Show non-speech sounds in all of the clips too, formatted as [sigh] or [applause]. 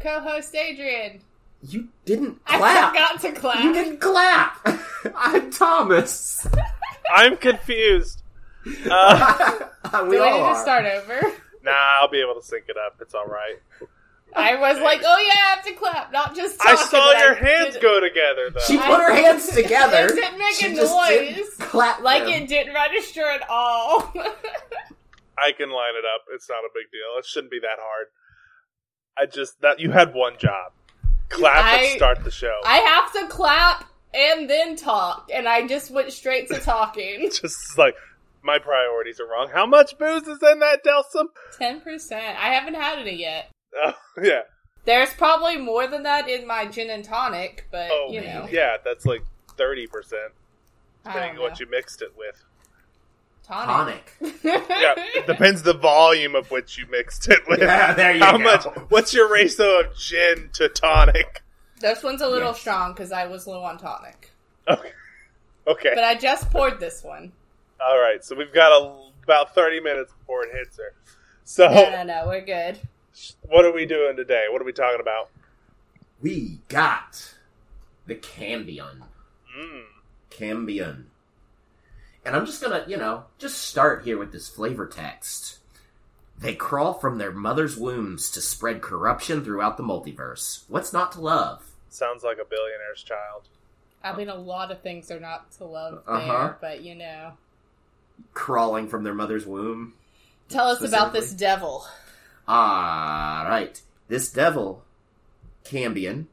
co-host Adrian. You didn't clap. I clap. forgot to clap. You didn't clap. [laughs] I'm Thomas. I'm confused. [laughs] Uh, we Do I all need are. to start over? nah, I'll be able to sync it up. It's all right. I was like, oh yeah, I have to clap, not just I saw your I hands didn't- go together, though. She put her hands [laughs] together. It didn't make She a just didn't noise. Clap Like them. it didn't register at all. I can line it up. It's not a big deal. It shouldn't be that hard. I just that you had one job. Clap I- and start the show. I have to clap and then talk, and I just went straight to talking. [laughs] just like my priorities are wrong. How much booze is in that Delsum? Ten percent. I haven't had any yet. Oh yeah. There's probably more than that in my gin and tonic, but Oh you know, yeah. That's like thirty percent, depending on what you mixed it with. Tonic. Tonic. Yeah, it depends the volume of which you mixed it with. Yeah, there you How go. much? What's your ratio of gin to tonic? this one's a little Yes. strong because I was low on tonic, Okay. Okay. but I just poured this one. All right. So we've got a, about thirty minutes before it hits her. So No, no, no, we're good. what are we doing today? What are we talking about? We got the Cambion. Mm. Cambion. And I'm just gonna, you know, just start here with this flavor text. They crawl from their mother's wombs to spread corruption throughout the multiverse. What's not to love? Sounds like a billionaire's child. I mean, a lot of things are not to love Uh-huh. there, but you know. Crawling from their mother's womb. Tell us about this devil. Alright. This devil, Cambion,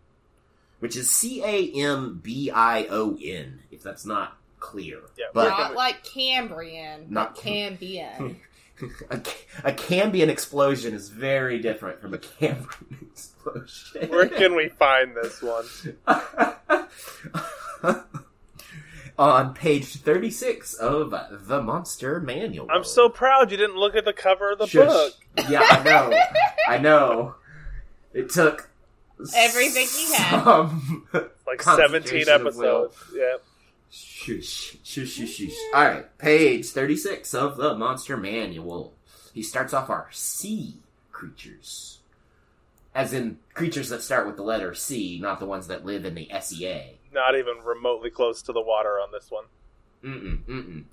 which is C A M B I O N, if that's not clear. Yeah, but not like Cambrian, Not but Cambian. [laughs] a, a Cambion explosion is very different from a Cambrian [laughs] explosion. Where can we find this one? [laughs] On page 36 of The Monster Manual. I'm so proud you didn't look at the cover of the Shush. book. Yeah, I know. I know. It took Everything he had. Like 17 episodes. Yeah. Shush, shush, shush, shush. Alright, page 36 of the Monster Manual. He starts off our sea creatures. As in creatures that start with the letter C, not the ones that live in the SEA. Not even remotely close to the water on this one. Mm-mm, mm-mm.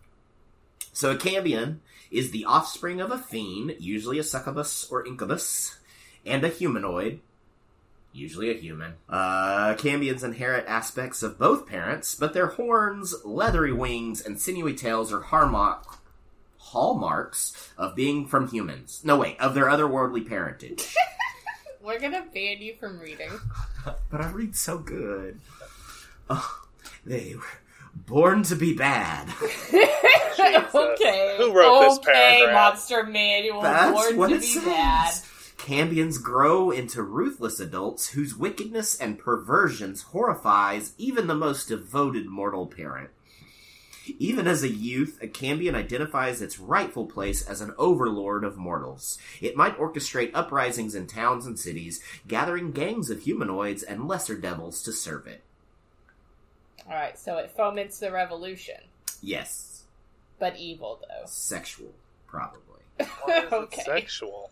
So a cambion is the offspring of a fiend, usually a succubus or incubus, and a humanoid, usually a human. Uh, cambions inherit aspects of both parents, but their horns, leathery wings, and sinewy tails are hallmark, hallmarks of being from humans. No, wait, of their otherworldly parentage. [laughs] We're gonna ban you from reading. [laughs] but I read so good. Oh, they were born to be bad. [laughs] Okay. Who wrote this okay, paragraph? Monster Manual. That's born what to it be says. bad. Cambions grow into ruthless adults whose wickedness and perversions horrifies even the most devoted mortal parent. Even as a youth, a Cambion identifies its rightful place as an overlord of mortals. It might orchestrate uprisings in towns and cities, gathering gangs of humanoids and lesser devils to serve it. Alright, so it foments the revolution. Yes, But evil, though. sexual, probably. Why is it [laughs] Okay. sexual?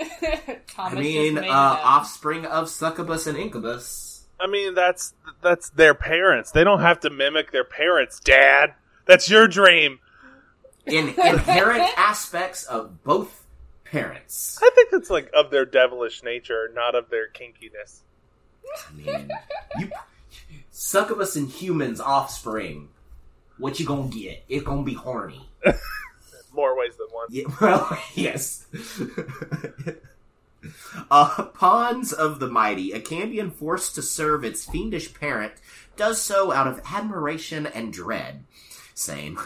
[laughs] Thomas I mean, uh, made it up. offspring of succubus and incubus. I mean, that's that's their parents. They don't have to mimic their parents, Dad. That's your dream. in inherent [laughs] aspects of both parents. I think it's like of their devilish nature, not of their kinkiness. I mean, you succubus and humans offspring. What you gonna get? It's gonna be horny. [laughs] More ways than one. Yeah, [laughs] well, yes. [laughs] uh, pawns of the mighty, a cambion forced to serve its fiendish parent does so out of admiration and dread. Same.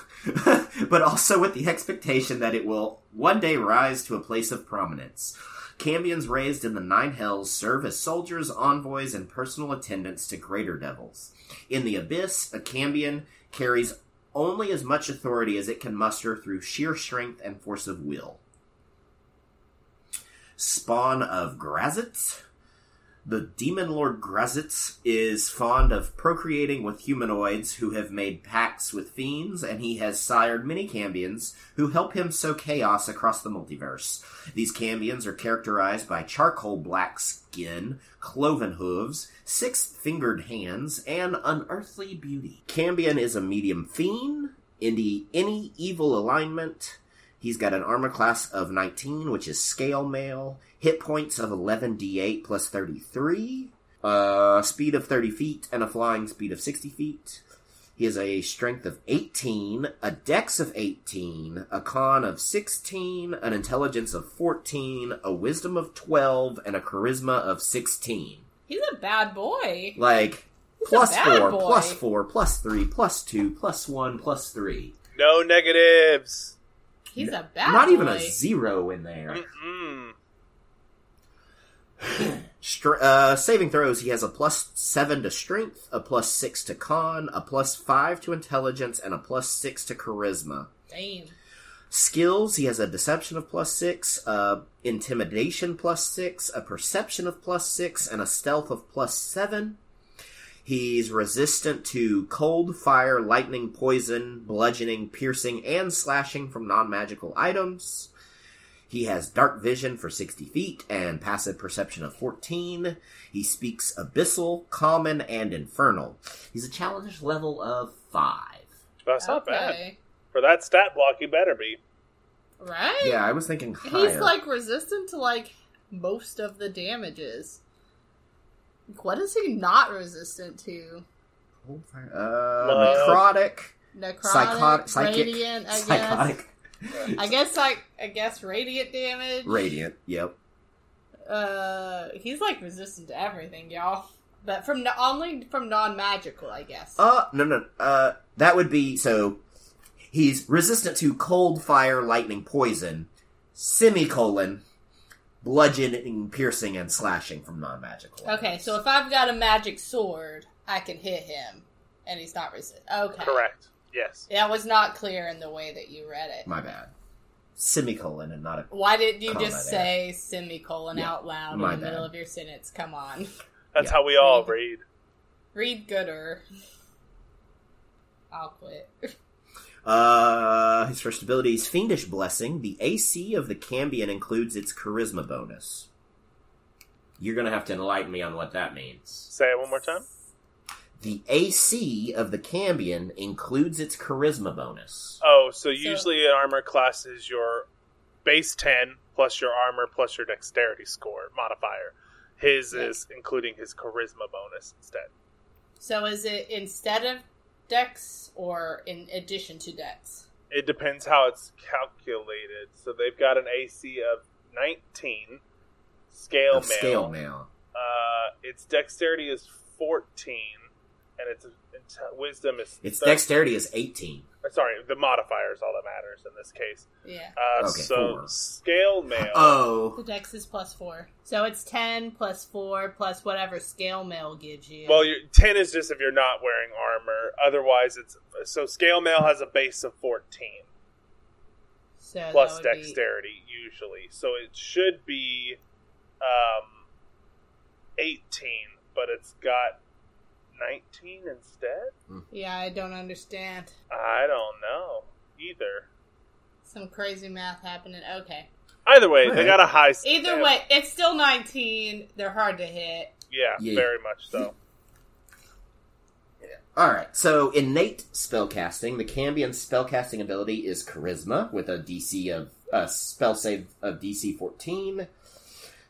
[laughs] but also with the expectation that it will one day rise to a place of prominence. Cambions raised in the Nine Hells serve as soldiers, envoys, and personal attendants to greater devils. In the Abyss, a Cambion carries only as much authority as it can muster through sheer strength and force of will. Spawn of Graz'zt. The demon lord Graz'zt is fond of procreating with humanoids who have made pacts with fiends, and he has sired many Cambions who help him sow chaos across the multiverse. These Cambions are characterized by charcoal black skin, cloven hooves, six fingered hands, and unearthly beauty. Cambion is a medium fiend, in any evil alignment. He's got an armor class of 19, which is scale mail, hit points of 11d8 plus 33, uh, speed of 30 feet, and a flying speed of 60 feet. He has a strength of 18, a dex of 18, a con of 16, an intelligence of 14, a wisdom of 12, and a charisma of 16. He's a bad boy. Like, He's plus a bad 4, boy. plus 4, plus 3, plus 2, plus 1, plus 3. No negatives. He's a bad Not boy. even a zero in there. [clears throat] Str- uh, saving throws, he has a plus 7 to strength, a plus 6 to con, a plus 5 to intelligence, and a plus 6 to charisma. Damn. Skills, he has a deception of plus 6, uh, intimidation plus 6, a perception of plus 6, and a stealth of plus 7. He's resistant to cold, fire, lightning, poison, bludgeoning, piercing, and slashing from non magical items. He has dark vision for 60 feet and passive perception of 14. He speaks abyssal, common, and infernal. He's a challenge level of 5. That's not bad. For that stat block, he better be. Right? Yeah, I was thinking higher. He's like resistant to like most of the damages. What is he not resistant to? Uh, necrotic, Necrotic, psychotic, psychic, radiant, I guess. psychotic, [laughs] I guess like I guess radiant damage. radiant. Yep. Uh, he's like resistant to everything, y'all. But from only from non magical, I guess. Uh, no, no. Uh, that would be so. He's resistant to cold, fire, lightning, poison, semicolon, bludgeoning, piercing, and slashing from non-magical. okay, so if I've got a magic sword, I can hit him, and he's not resistant. Okay, Correct. Yes. That was not clear in the way that you read it. My bad. Semicolon and not a. Why did you Comma just there. say semicolon Yeah, out loud in my the middle of your sentence? Come on. That's Yeah. how we all read. Read gooder. I'll quit. [laughs] Uh, his first ability is Fiendish Blessing. The AC of the Cambion includes its charisma bonus. You're gonna have to enlighten me on what that means. Say it one more time. The AC of the Cambion includes its charisma bonus. Oh, so usually an armor class is your base 10 plus your armor plus your dexterity score modifier. His Yeah. is including his charisma bonus instead. So is it instead of dex or in addition to dex? It depends how it's calculated. So they've got an AC of 19, scale Of mail. scale mail. Uh, its dexterity is 14, and its, its wisdom is. Its thir- dexterity is 18. uh, Sorry, the modifier is all that matters in this case. Yeah. Uh, Okay, so four. scale mail. Oh. The dex is plus four. So it's 10 plus 4 plus whatever scale mail gives you. Well, your ten is just if you're not wearing armor. Otherwise, it's so scale mail has a base of fourteen so plus would be- dexterity usually. So it should be um, eighteen, but it's got nineteen instead. yeah, I don't understand. I don't know either. Some crazy math happening. Okay. Either way, they got a high. s- Either they- way, it's still 19. They're hard to hit. yeah, Yeah. very much so. [laughs] Alright, so innate spellcasting. The Cambion's spellcasting ability is Charisma with a DC of a spell save of DC 14.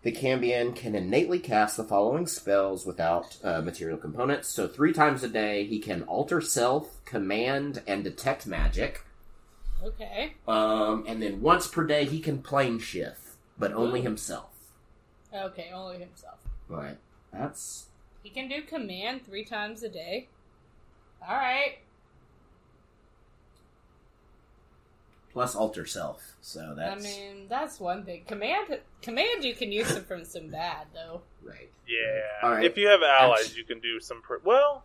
The Cambion can innately cast the following spells without uh, material components. So three times a day, he can alter self, command, and detect magic. Okay. Um, and then once per day, he can plane shift, but only himself. Okay, only himself. Right. That's He can do command three times a day. Alright. Plus alter self. So that's. I that's mean, that's one thing. Command, command, you can use it from [laughs] some bad, though. right. Yeah. All right. If you have allies, Action. you can do some. Pr- well,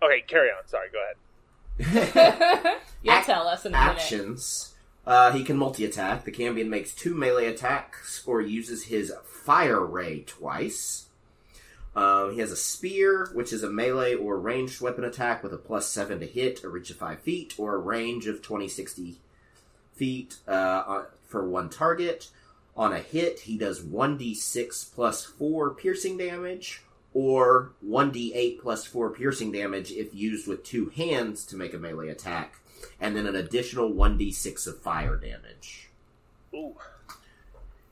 okay. Carry on. Sorry. Go ahead. [laughs] You'll Ac- tell us in a minute. Actions. Uh, he can multi attack. The Cambion makes two melee attacks or uses his fire ray twice. Um, he has a spear, which is a melee or ranged weapon attack with a plus 7 to hit, a reach of 5 feet, or a range of 20, 60 feet uh, for one target. On a hit, he does 1d6 plus 4 piercing damage, or 1d8 plus 4 piercing damage if used with two hands to make a melee attack, and then an additional 1d6 of fire damage. Ooh.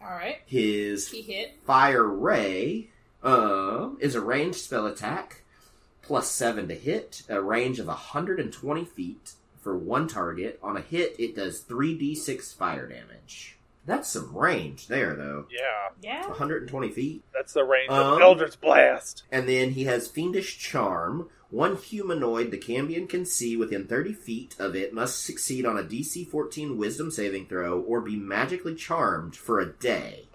All right. His He hit. Fire Ray uh, is a ranged spell attack, plus 7 to hit, a range of 120 feet for one target. On a hit, it does 3d6 fire damage. That's some range there, though. Yeah, Yeah. 120 feet. that's the range Um, of Eldritch Blast. And then he has Fiendish Charm. One humanoid the Cambion can see within 30 feet of it must succeed on a DC 14 Wisdom saving throw or be magically charmed for a day.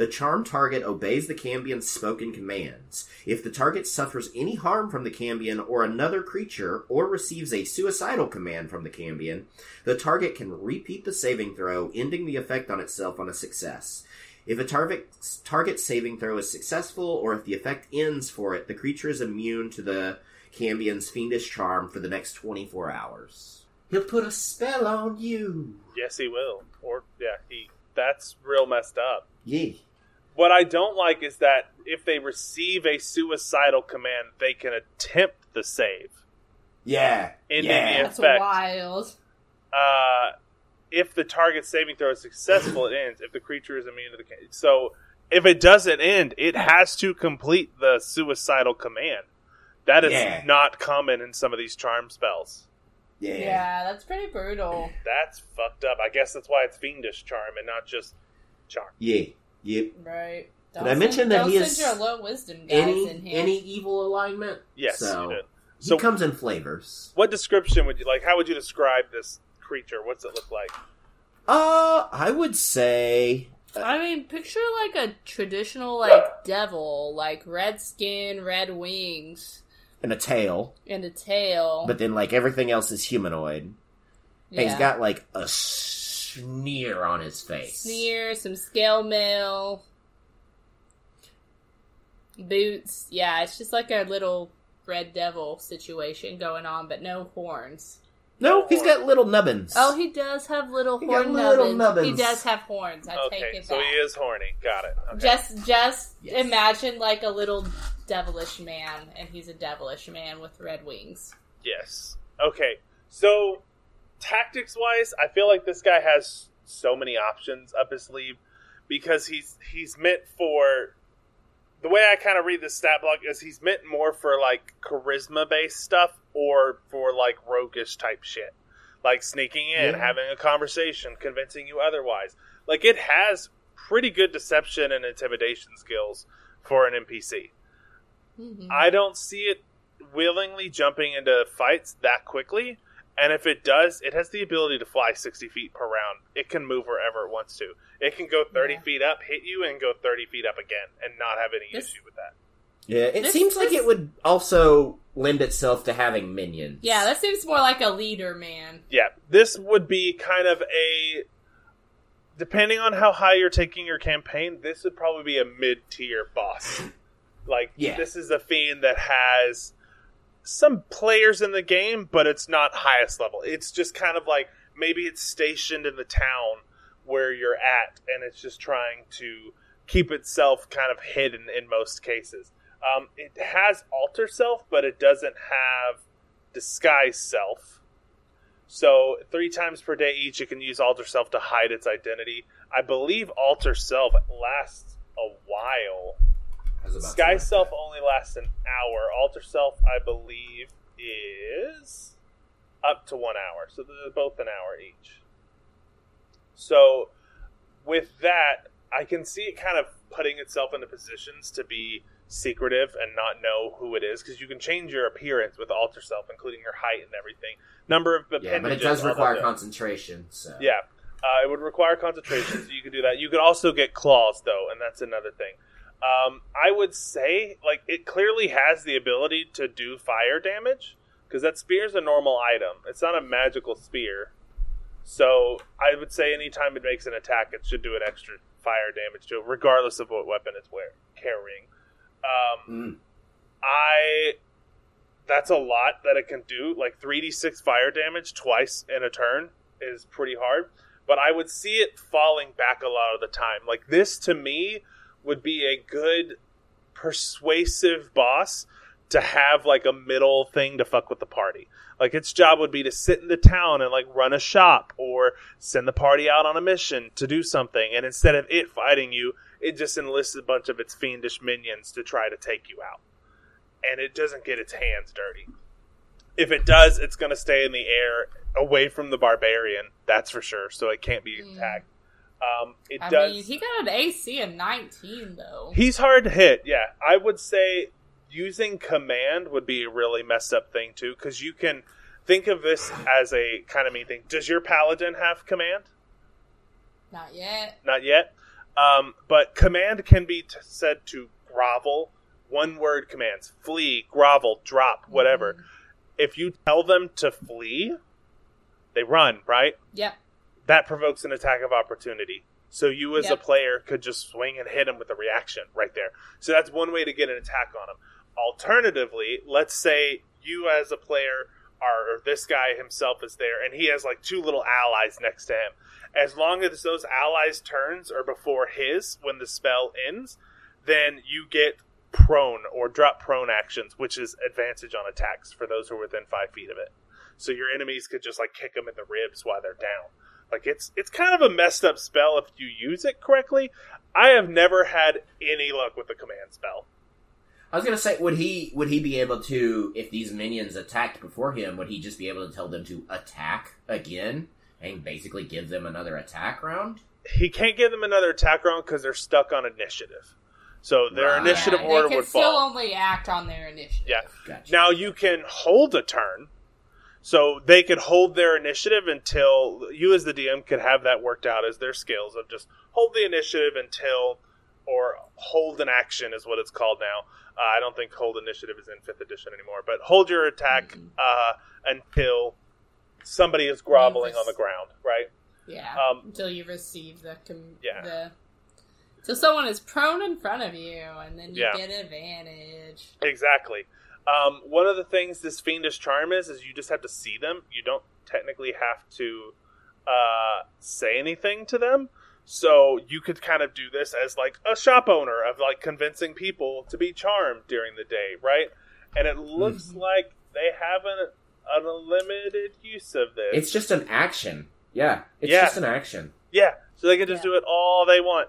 The charmed target obeys the Cambion's spoken commands. If the target suffers any harm from the Cambion or another creature, or receives a suicidal command from the Cambion, the target can repeat the saving throw, ending the effect on itself on a success. If a target target saving throw is successful, or if the effect ends for it, the creature is immune to the Cambion's fiendish charm for the next 24 hours. He'll put a spell on you. Yes, he will. Or yeah, he. That's real messed up. Yeah. What I don't like is that if they receive a suicidal command, they can attempt the save. Yeah. Ending yeah. the That's wild. Uh, if the target saving throw is successful, it ends. If the creature is immune to the ca- so if it doesn't end, it has to complete the suicidal command. That is Yeah. not common in some of these charm spells. Yeah. Yeah. that's pretty brutal. That's fucked up. I guess that's why it's fiendish charm and not just charm. Yeah. Yep. Right. Did I mention that don't he is your low wisdom guys Any in here. any evil alignment? Yes, So, you did. He So- comes in flavors. What description would you like? How would you describe this creature? What's it look like? Uh, I would say I mean, picture like a traditional like devil, like red skin, red wings, and a tail, and a tail. but then like everything else is humanoid. yeah. And he's got like a sneer on his face. sneer, some scale mail, boots. Yeah, it's just like a little red devil situation going on, but no horns. No, he's got little nubbins. Oh, he does have little He got horn little nubbins. He does have horns. I take Okay, it so back. he is horny. Got it. Okay. Just, just Yes. imagine like a little devilish man, and he's a devilish man with red wings. Yes. Okay. So, tactics wise, I feel like this guy has so many options up his sleeve because he's he's meant for the way I kind of read the stat block is he's meant more for like charisma based stuff or for like roguish type shit. Like sneaking in, Yeah. having a conversation, convincing you otherwise. Like it has pretty good deception and intimidation skills for an NPC. Mhm. I don't see it willingly jumping into fights that quickly. And if it does, it has the ability to fly 60 feet per round. It can move wherever it wants to. It can go 30 Yeah. feet up, hit you, and go 30 feet up again, and not have any This- issue with that. yeah, it This- seems like this- it would also lend itself to having minions. Yeah, that seems more like a leader man. Yeah, this would be kind of a. Depending on how high you're taking your campaign, this would probably be a mid tier boss. Like, Yeah. this is a fiend that has some players in the game, but it's not highest level. It's just kind of like maybe it's stationed in the town where you're at, and it's just trying to keep itself kind of hidden in most cases. Um, it has alter self, but it doesn't have disguise self. So three times per day each, it can use alter self to hide its identity. I believe alter self lasts a while. I was about to Disguise self that. only lasts an hour. Alter self, I believe, is up to one hour. So they're both an hour each. So with that, I can see it kind of putting itself into positions to be secretive and not know who it is because you can change your appearance with alter self, including your height and everything. Number of Yeah, but it does require concentration. So yeah, uh, it would require concentration, so you could do that. You could also get claws, though, and that's another thing. Um, I would say, like, it clearly has the ability to do fire damage because that spear is a normal item. It's not a magical spear, so I would say anytime it makes an attack, it should do an extra fire damage to it, regardless of what weapon it's carrying. Um, Mm. I that's a lot that it can do. Like three d six fire damage twice in a turn is pretty hard. But I would see it falling back a lot of the time. Like this to me would be a good persuasive boss to have like a middle thing to fuck with the party. Like its job would be to sit in the town and like run a shop or send the party out on a mission to do something. And instead of it fighting you, it just enlists a bunch of its fiendish minions to try to take you out. And it doesn't get its hands dirty. If it does, it's going to stay in the air away from the barbarian. That's for sure. So it can't be Mm. Um, it I does. mean, he got an AC of 19, though. He's hard to hit. Yeah, I would say using command would be a really messed up thing too, because you can think of this as a kind of mean thing. Does your paladin have command? Not yet. Not yet. Um, but command can be t- said to grovel. One word commands: flee, grovel, drop, whatever. Mhm. If you tell them to flee, they run. Right. Yep. That provokes an attack of opportunity. So you as a player could just swing and hit him with a reaction right there. So that's one way to get an attack on him. Alternatively, let's say you as a player are or this guy himself is there and he has like two little allies next to him. As long as those allies' turns are before his when the spell ends, then you get prone or drop prone actions, which is advantage on attacks for those who are within five feet of it. So your enemies could just like kick them in the ribs while they're down. Like it's it's kind of a messed up spell if you use it correctly. I have never had any luck with the command spell. I was gonna say, would he would he be able to, if these minions attacked before him, would he just be able to tell them to attack again and basically give them another attack round? He can't give them another attack round because they're stuck on initiative. So their Right. initiative Yeah, order they can would still fall. only act on their initiative. Yeah. Gotcha. Now you can hold a turn. So they could hold their initiative until you as the DM could have that worked out as their skills of just hold the initiative until or hold an action is what it's called now. Uh, I don't think hold initiative is in fifth edition anymore, but hold your attack Mhm. uh, until somebody is groveling on the ground, right? Yeah. Um, until you receive the com- Yeah. the so someone is prone in front of you, and then you Yeah. get advantage. Exactly. Um, one of the things this fiendish charm is is you just have to see them. You don't technically have to uh, say anything to them. So you could kind of do this as like a shop owner of like convincing people to be charmed during the day, right? And it looks Mm-hmm. like they have an, an unlimited use of this. It's just an action. Yeah, it's Yeah. just an action. yeah, so they can just Yeah. do it all they want.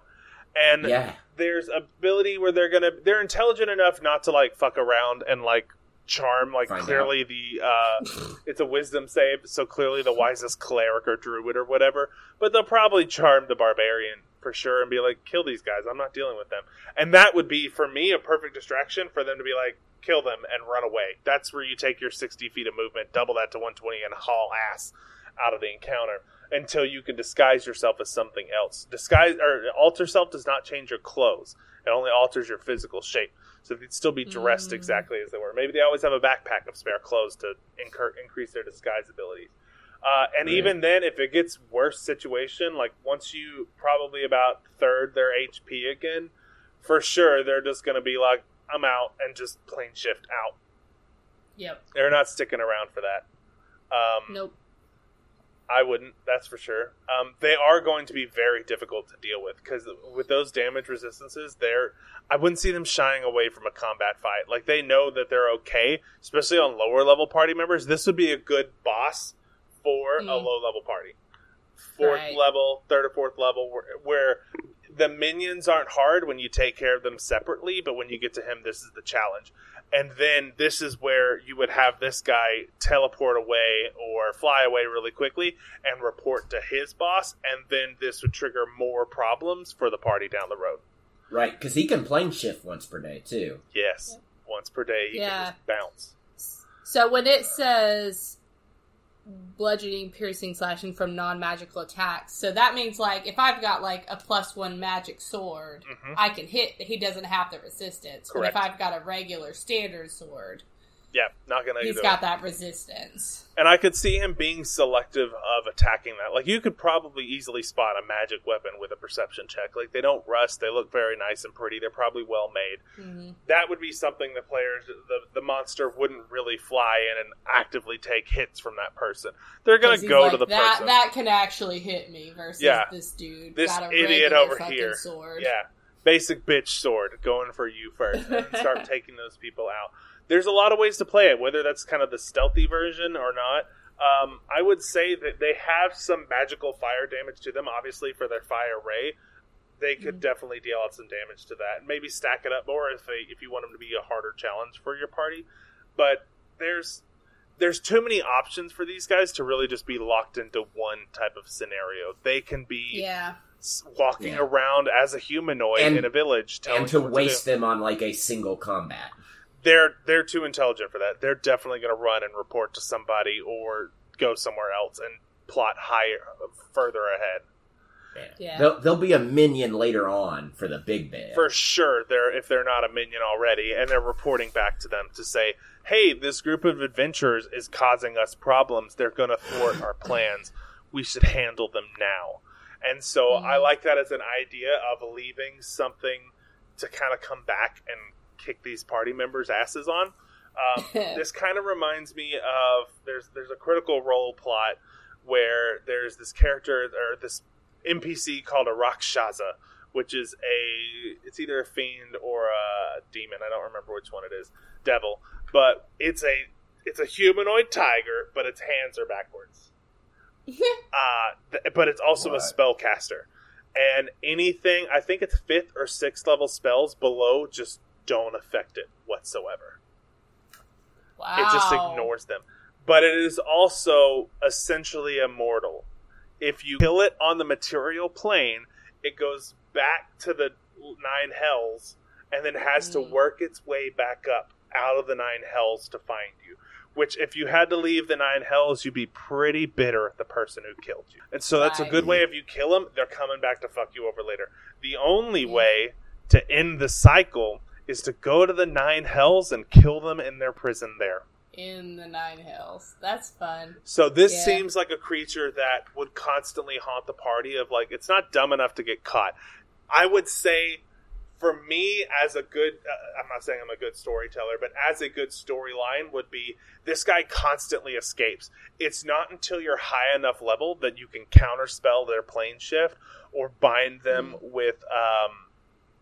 And Yeah, there's ability where they're gonna they're intelligent enough not to like fuck around and like charm like Find clearly the uh it's a wisdom save so clearly the wisest cleric or druid or whatever but they'll probably charm the barbarian for sure and be like kill these guys i'm not dealing with them. And that would be for me a perfect distraction for them to be like kill them and run away. That's where you take your 60 feet of movement double that to 120 and haul ass out of the encounter until you can disguise yourself as something else. Disguise or alter self does not change your clothes; it only alters your physical shape. So they'd still be dressed Mm. exactly as they were. Maybe they always have a backpack of spare clothes to incur- increase their disguise abilities. Uh, and Right. even then, if it gets worse situation, like once you probably about third their HP again, for sure they're just going to be like, "I'm out," and just plane shift out. Yep. They're not sticking around for that. Um, Nope. I wouldn't. That's for sure. Um, they are going to be very difficult to deal with because with those damage resistances, they're. I wouldn't see them shying away from a combat fight. Like they know that they're okay, especially on lower level party members. This would be a good boss for a Mm. low level party, fourth Right. level, third or fourth level, where, where the minions aren't hard when you take care of them separately, but when you get to him, this is the challenge. And then this is where you would have this guy teleport away or fly away really quickly and report to his boss, and then this would trigger more problems for the party down the road. right. Because he can plane shift once per day too. Yes, once per day, you Yeah. can just bounce. So when it says bludgeoning, piercing, slashing from non-magical attacks, so that means like if I've got like a plus one magic sword, hmm I can hit. He doesn't have the resistance. Correct. But if I've got a regular standard sword, Yeah, not gonna. He's got it. that resistance. And I could see him being selective of attacking that. Like you could probably easily spot a magic weapon with a perception check. Like they don't rust. They look very nice and pretty. They're probably well made. hmm That would be something the players, the the monster wouldn't really fly in and actively take hits from that person. They're gonna go like, to the that. person. That can actually hit me versus Yeah. this dude. This got a idiot over here. Sword. Yeah, basic bitch sword going for you first, and [laughs] start taking those people out. There's a lot of ways to play it, whether that's kind of the stealthy version or not. Um, I would say that they have some magical fire damage to them, obviously for their fire ray. They could Mhm. definitely deal out some damage to that. Maybe stack it up more if they, if you want them to be a harder challenge for your party. But there's there's too many options for these guys to really just be locked into one type of scenario. They can be Yeah. walking Yeah. around as a humanoid And- in a village, telling and to you what do. waste them on like a single combat. They're they're too intelligent for that. They're definitely going to run and report to somebody or go somewhere else and plot higher, further ahead. Yeah. they'll there'll be a minion later on for the big man. For sure, they're if they're not a minion already, and they're reporting back to them to say, "Hey, this group of adventurers is causing us problems. They're going to thwart our plans. We should handle them now." And so I Mhm. like that as an idea of leaving something to kind of come back and kick these party members' asses on. Um, [laughs] this kind of reminds me of there's there's a critical role plot where there's this character or this NPC called a Rakshasa, which is a it's either a fiend or a demon. I don't remember which one it is. Devil, but it's a it's a humanoid tiger, but its hands are backwards. [laughs] Uh, th- but it's also What? a spellcaster, and anything I think it's fifth or sixth level spells below just don't affect it whatsoever. wow. It just ignores them. But it is also essentially immortal. If you kill it on the material plane, it goes back to the nine hells and then has to Mm. work its way back up out of the nine hells to find you. Which, if you had to leave the nine hells, you'd be pretty bitter at the person who killed you. And so that's a good way. If you kill them, they're coming back to fuck you over later. The only Yeah. way to end the cycle is to go to the nine hells and kill them in their prison there. in the Nine Hells. That's fun. So this Yeah. seems like a creature that would constantly haunt the party of like it's not dumb enough to get caught. I would say for me as a good uh, I'm not saying I'm a good storyteller, but as a good storyline would be this guy constantly escapes. It's not until you're high enough level that you can counterspell their plane shift or bind them with um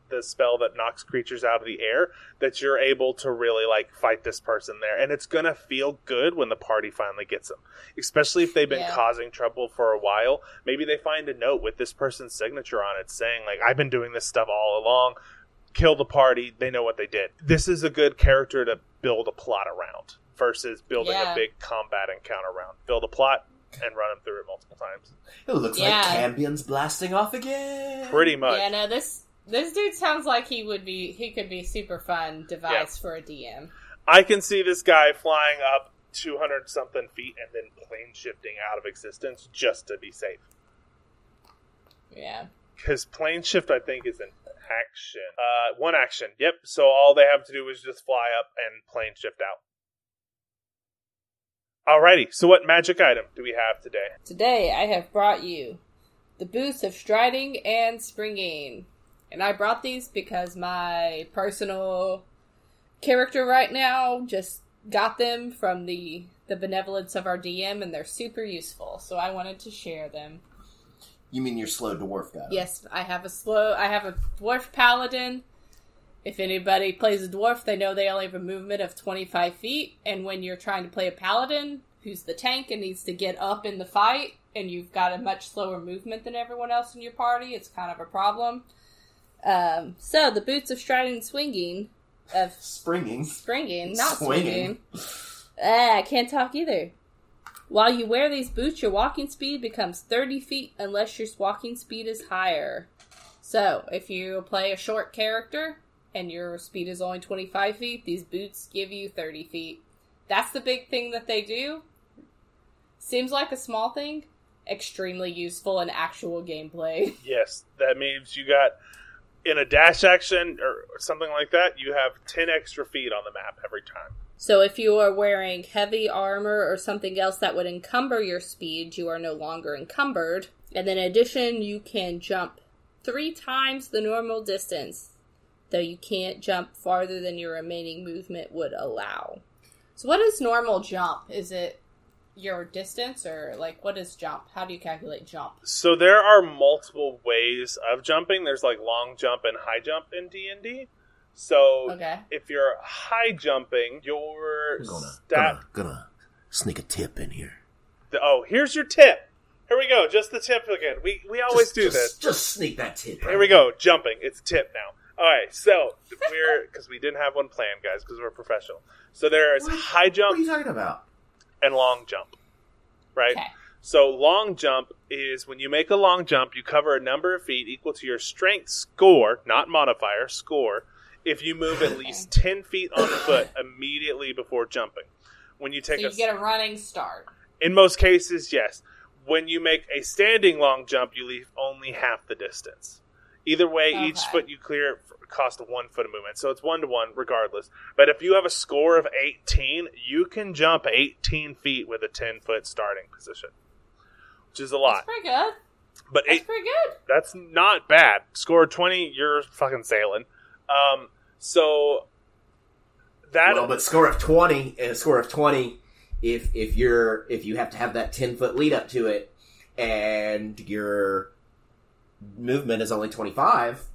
the spell that knocks creatures out of the air that you're able to really like fight this person there. And it's gonna feel good when the party finally gets them. Especially if they've been Yeah. causing trouble for a while. Maybe they find a note with this person's signature on it saying like i've been doing this stuff all along. Kill the party. They know what they did. This is a good character to build a plot around versus building Yeah. a big combat encounter round build a plot and run them through it multiple times. It looks Yeah. like Cambion's blasting off again. pretty much. Yeah, no, this this dude sounds like he would be he could be super fun device for a DM. I can see this guy flying up 200 something feet and then plane shifting out of existence just to be safe. Yeah. Because plane shift, I think, is an action. Uh, one action. Yep. So all they have to do is just fly up and plane shift out. Alrighty. So what magic item do we have today? Today I have brought you the boots of striding and springing. And I brought these because my personal character right now just got them from the the benevolence of our DM and they're super useful. So I wanted to share them. You mean your slow dwarf guy? Yes, I have a slow I have a dwarf paladin. If anybody plays a dwarf, they know they only have a movement of 25 feet, and when you're trying to play a paladin who's the tank and needs to get up in the fight, and you've got a much slower movement than everyone else in your party, it's kind of a problem. Um, so the boots of striding and swinging, of Springing. springing, not Swinging. swinging. Ah, I can't talk either. While you wear these boots, your walking speed becomes 30 feet unless your walking speed is higher. So, if you play a short character and your speed is only 25 feet, these boots give you 30 feet. That's the big thing that they do. Seems like a small thing, extremely useful in actual gameplay. [laughs] Yes, that means you got. In a dash action or something like that, you have 10 extra feet on the map every time. So if you are wearing heavy armor or something else that would encumber your speed, you are no longer encumbered. And in addition, you can jump three times the normal distance, though you can't jump farther than your remaining movement would allow. So what is normal jump? Is it your distance or like what is jump? How do you calculate jump? So there are multiple ways of jumping. There's like long jump and high jump in D&D. So Okay. if you're high jumping, your I'm gonna, stat gonna, gonna sneak a tip in here. Oh, here's your tip. Here we go. Just the tip again. We we always Just- do just- this. Just sneak that tip. Here we go. Jumping. It's a tip now. All right. So we're because we didn't have one planned, guys, because we're professional. So there is What? high jump. What are you talking about? And long jump. Right. Okay. So long jump is when you make a long jump, you cover a number of feet equal to your strength score, not modifier, score, if you move at least 10 feet on foot immediately before jumping. When you take So you a get a running start. in most cases, yes. When you make a standing long jump, you leave only half the distance. Either way, each foot you clear f- costs one foot of movement, so it's one to one regardless. But if you have a score of 18, you can jump 18 feet with a 10 foot starting position, which is a That's lot. pretty good. But That's eight, pretty good. that's not bad. Score 20, you're fucking sailing. Um, so that well, but score of twenty, and a score of twenty. If if you're if you have to have that ten foot lead up to it, and your movement is only twenty five,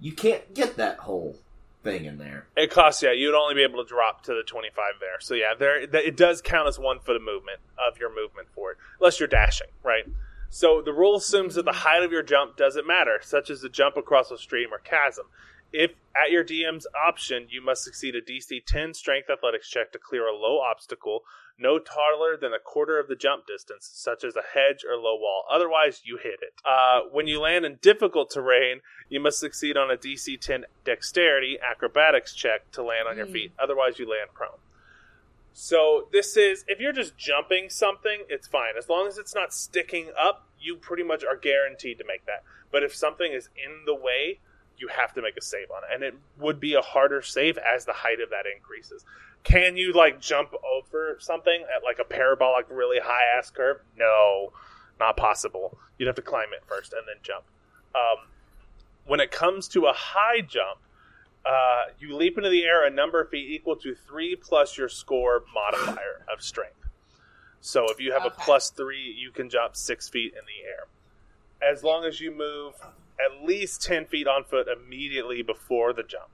you can't get that whole thing in there. It costs yeah. You'd only be able to drop to the twenty five there. So yeah, there it does count as one foot of movement of your movement for it, unless you're dashing, right? So the rule assumes that the height of your jump doesn't matter, such as a jump across a stream or chasm. If at your DM's option, you must succeed a DC 10 Strength Athletics check to clear a low obstacle, no taller than a quarter of the jump distance, such as a hedge or low wall. Otherwise, you hit it. Uh, when you land in difficult terrain, you must succeed on a DC 10 Dexterity Acrobatics check to land on your Mm. feet. Otherwise, you land prone. So this is if you're just jumping something, it's fine as long as it's not sticking up. You pretty much are guaranteed to make that. But if something is in the way, you have to make a save on it, and it would be a harder save as the height of that increases. Can you like jump over something at like a parabolic, really high ass curve? No, not possible. You'd have to climb it first and then jump. Um, when it comes to a high jump, uh, you leap into the air a number of feet equal to three plus your score modifier of strength. So if you have a plus three, you can jump six feet in the air. As long as you move at least 10 feet on foot immediately before the jump.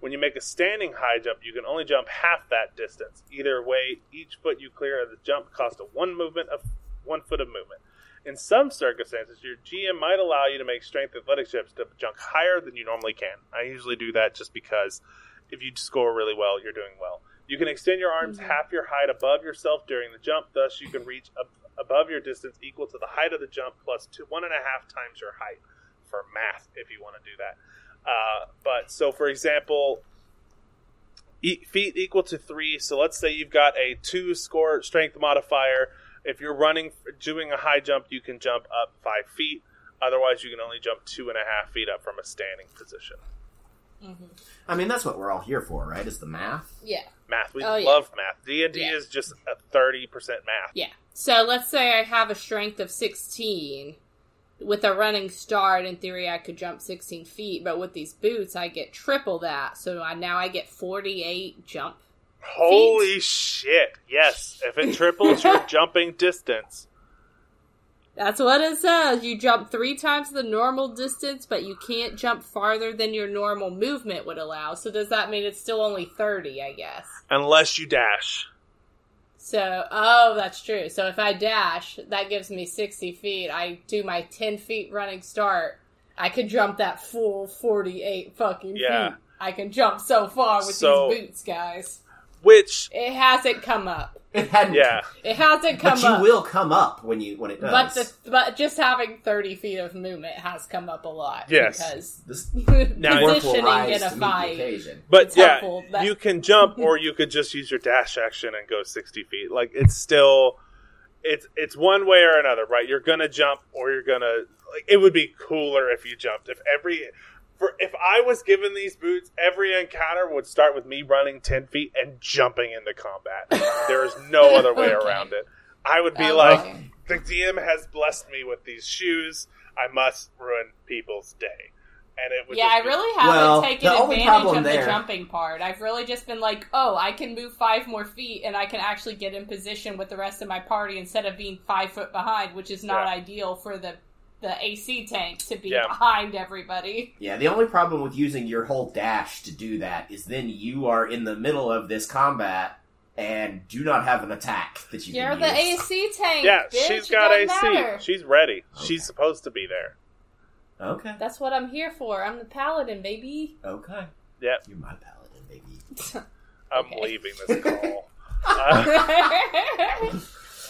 When you make a standing high jump, you can only jump half that distance. Either way, each foot you clear of the jump costs a one movement of one foot of movement. In some circumstances, your GM might allow you to make strength athletics checks to jump higher than you normally can. I usually do that just because if you score really well, you're doing well. You can extend your arms Mhm. half your height above yourself during the jump, thus you can reach ab- above your distance equal to the height of the jump plus two, one and a half times your height for math if you want to do that. Uh, but so, for example, e- feet equal to three. So let's say you've got a two score strength modifier. If you're running, doing a high jump, you can jump up five feet. Otherwise, you can only jump two and a half feet up from a standing position. I mean, that's what we're all here for, right? Is the math? Yeah. Math, we Oh, yeah. love math. D and D is just a thirty percent math. Yeah. So let's say I have a strength of 16. With a running start, in theory, I could jump 16 feet, but with these boots, I get triple that. So I, now I get 48 jump. Holy shit! Yes, if it triples your [laughs] jumping distance, That's what it says. You jump three times the normal distance, but you can't jump farther than your normal movement would allow. So does that mean it's still only 30, I guess? unless you dash. So, oh, that's true. So if I dash, that gives me 60 feet. I do my 10 feet running start. I could jump that full 48 fucking Yeah. feet. I can jump so far with So- these boots, guys. Which, It hasn't come up. It hadn't. yeah, It hasn't come but you up. will come up when you when it does. but the, but just having 30 feet of movement has come up a lot. Yes. Because this [laughs] Now- dwarf will positioning rise in a to fight. but It's yeah, that- you can jump, or [laughs] you could just use your dash action and go sixty feet. Like it's still, it's it's one way or another, right? You're gonna jump, or you're gonna like. It would be cooler if you jumped. If every For if I was given these boots, every encounter would start with me running ten feet and jumping into combat. there is no [laughs] other way Okay. around it. I would be oh, Okay. like, the DM has blessed me with these shoes. I must ruin people's day, and it would. Yeah, just I be- really haven't Well, taken advantage of there- the jumping part. I've really just been like, oh, I can move five more feet and I can actually get in position with the rest of my party instead of being five foot behind, which is not Yeah. ideal for the the AC tank to be Yeah. behind everybody. Yeah, the only problem with using your whole dash to do that is then you are in the middle of this combat and do not have an attack that you You're can the use. AC tank. Yeah, bitch. she's It got doesn't AC. matter. She's ready. Okay. She's supposed to be there. Okay. That's what I'm here for. I'm the paladin, baby. Okay. Yep. You're my paladin, baby. [laughs] I'm Okay. leaving this call. [laughs] Uh, [laughs]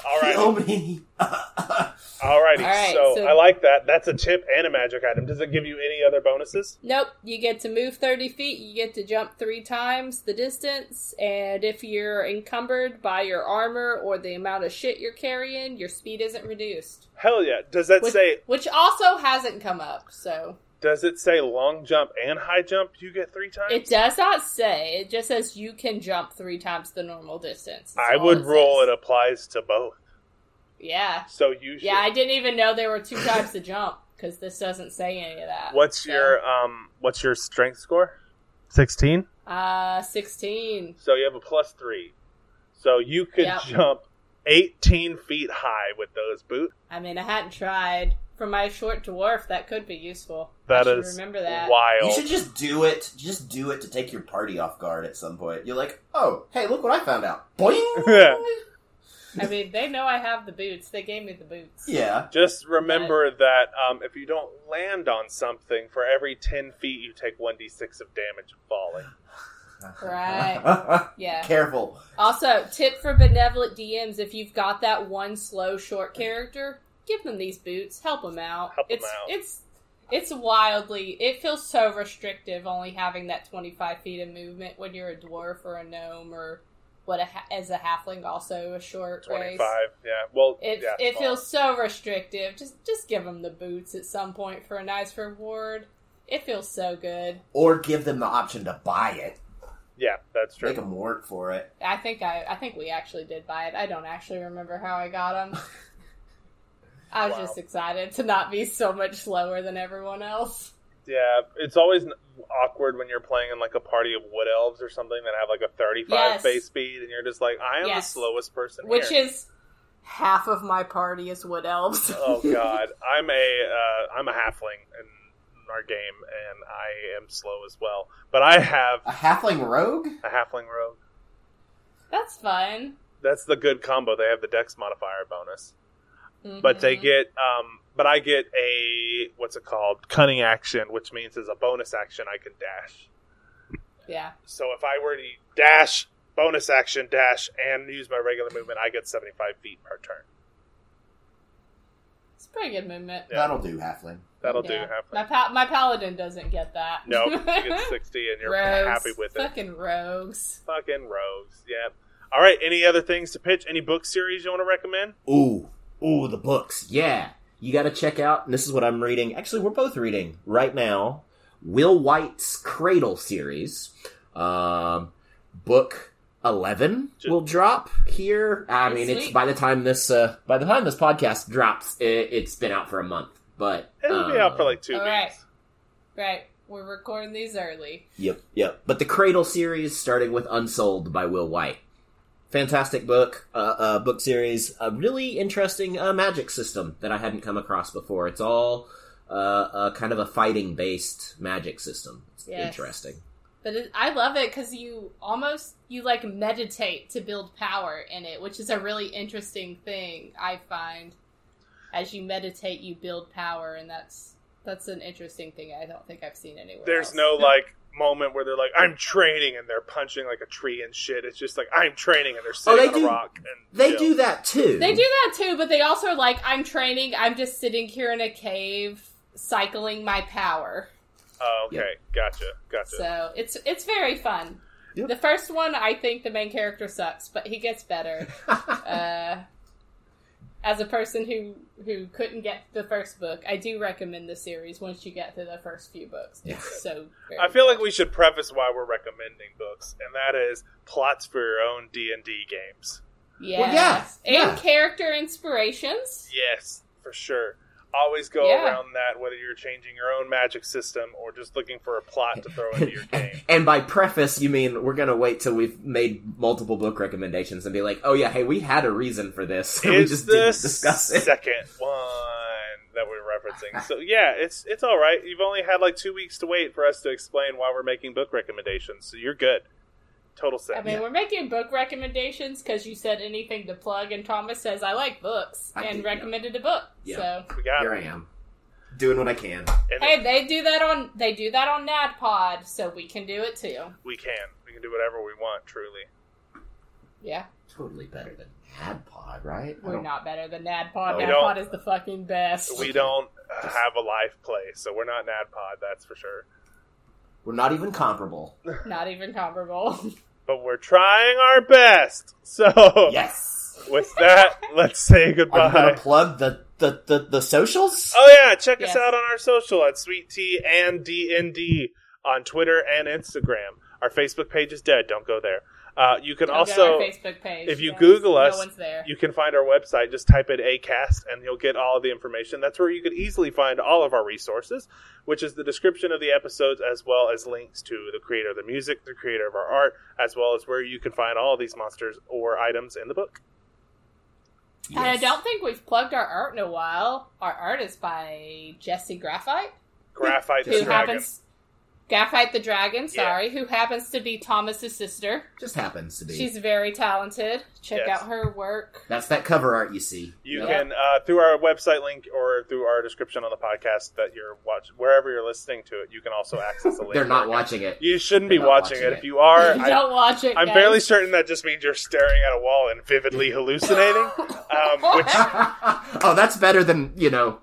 all right. Kill me. [laughs] Alrighty, All right, so, so- I like that. That's a tip and a magic item. Does it give you any other bonuses? Nope, you get to move 30 feet, you get to jump three times the distance, and if you're encumbered by your armor or the amount of shit you're carrying, your speed isn't reduced. Hell yeah! Does that Which, say? which also hasn't come up, so. Does it say long jump and high jump? You get three times. It does not say, it just says you can jump three times the normal distance. That's I all would roll says. it applies to both. Yeah. So you should. Yeah, I didn't even know there were two types the jump, because this doesn't say any of that. What's So, your um? What's your strength score? Sixteen. Uh, 16. So you have a plus three. So you could Yep. jump eighteen feet high with those boots. I mean, I hadn't tried. For my short dwarf, that could be useful. That I is remember that. wild. You should just do it. Just do it to take your party off guard at some point. You're like, oh, hey, look what I found out. Boing! [laughs] I mean, they know I have the boots. They gave me the boots. yeah. Just remember that um, if you don't land on something, for every 10 feet, you take 1d6 of damage falling. Right. [laughs] Yeah. Careful. Also, tip for benevolent DMs: if you've got that one slow short character, give them these boots. Help them out. Help 'em it's out. it's it's wildly. It feels so restrictive only having that twenty five feet of movement when you're a dwarf or a gnome or what a, as a halfling also a short 25, race. yeah. Well, It yeah, it feels so restrictive. Just just give them the boots at some point for a nice reward. It feels so good. Or give them the option to buy it. Yeah, that's true. Make them work for it. I think I I think we actually did buy it. I don't actually remember how I got them. [laughs] I was Wow. just excited to not be so much slower than everyone else. Yeah, it's always awkward when you're playing in like a party of wood elves or something that have like a 35 Yes. base speed, and you're just like, I am Yes. the slowest person Which here. is half of my party is wood elves. [laughs] oh god, I'm a uh, I'm a halfling in our game, and I am slow as well. But I have A halfling rogue? a halfling rogue. That's fun. That's the good combo. They have the dex modifier bonus. But they Mhm. get um but i get a what's it called cunning action which means as a bonus action i can dash yeah. so if i were to dash bonus action dash and use my regular movement i get 75 feet per turn It's pretty good movement. Yeah. That'll do, halfling. that'll Yeah. do half My pa- my paladin doesn't get that. no [laughs] you get 60 and you're rogues. happy with it Fucking rogues. fucking rogues yeah all right any other things to pitch any book series you want to recommend Ooh. Ooh, the books. Yeah. You gotta check out, and this is what I'm reading. Actually, we're both reading right now. Will Wight's Cradle series. Um, book 11 Ju- will drop here. I Hey, mean, it's sweet. by the time this, uh, by the time this podcast drops, it, it's been out for a month. But, it'll be out for um, like two all weeks right. Right. We're recording these early. Yep, yep. But the Cradle series, starting with Unsouled by Will Wight. Fantastic book, uh, uh, book series. A really interesting uh, magic system that I hadn't come across before. It's all uh, uh, kind of a fighting based magic system. It's Yes. interesting. But it, I love it because you almost you like meditate to build power in it, which is a really interesting thing I find. As you meditate, you build power, and that's that's an interesting thing I don't think I've seen anywhere. there's else. no like moment where they're like i'm training and they're punching like a tree and shit it's just like i'm training and they're sitting Oh, they on a do- rock and They chill. do that too. They do that too, but they also are like I'm training. I'm just sitting here in a cave, cycling my power. Oh, okay, gotcha, gotcha. So it's it's very fun. Yep. The first one, I think the main character sucks, but he gets better. [laughs] uh, as a person who who couldn't get the first book, I do recommend the series once you get through the first few books. It's so. Very I feel like we should preface why we're recommending books, and that is plots for your own D and D games. Yes. Well, yeah, And yeah. character inspirations. Yes, for sure. Always go Yeah. around that, whether you're changing your own magic system or just looking for a plot to throw into your [laughs] game. And by preface, you mean we're gonna wait till we've made multiple book recommendations and be like, "Oh yeah, hey, we had a reason for this, and [laughs] we just the didn't discuss it." second one that we're referencing. So yeah, it's it's all right. You've only had like two weeks to wait for us to explain why we're making book recommendations, so you're good. Total sense. I mean, Yeah. we're making book recommendations because you said anything to plug, and Thomas says I like books I and do, yeah. recommended a book. Yeah. So we got Here I am, doing what I can. And hey, they do that on they do that on NADDPod, so we can do it too. we can. We can do whatever we want. Truly. Yeah, Totally better than Adpod, right? We're don't- better than NADDPod. We NADDPod don't- is the fucking best. We don't have a live play, so we're not NADDPod, that's for sure. We're not even comparable. Not even comparable. [laughs] But we're trying our best. [laughs] So Yes. with that, let's say Are you goodbye. gonna plug the the the, the socials? Oh yeah, check us out on our social at Sweet Tea and DND on Twitter and Instagram. Our Facebook page is dead. Don't go there. Uh, you can Don't go also Facebook page. if you guys. Google us, no one's there. you can find our website. Just type in Acast, and you'll get all of the information. That's where you could easily find all of our resources, which is the description of the episodes, as well as links to the creator of the music, the creator of our art, as well as where you can find all of these monsters or items in the book. And I don't think we've plugged our art in a while. Our art is by Jesse Graphite, Graphite who the Dragon. happens Graphite the Dragon. Yeah. Sorry, who happens to be Thomas's sister. Just happens to be. She's very talented. Check Yes. out her work. That's that cover art you see. You Yep. can uh, through our website link or through our description on the podcast that you're watching wherever you're listening to it. You can also access the [laughs] link. They're not watching it. You shouldn't be They're not watching, watching it. it. If you are, [laughs] I, Don't watch it. I'm guys. fairly certain that just means you're staring at a wall and vividly [laughs] hallucinating. Um, which oh, that's better than you know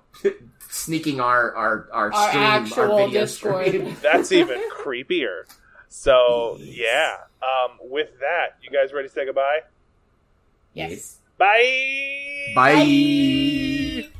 sneaking our our our, Our stream, actual our video Discord. stream. [laughs] [laughs] that's even creepier. So yeah. Um, with that, you guys ready to say goodbye? Yes. Bye. Bye.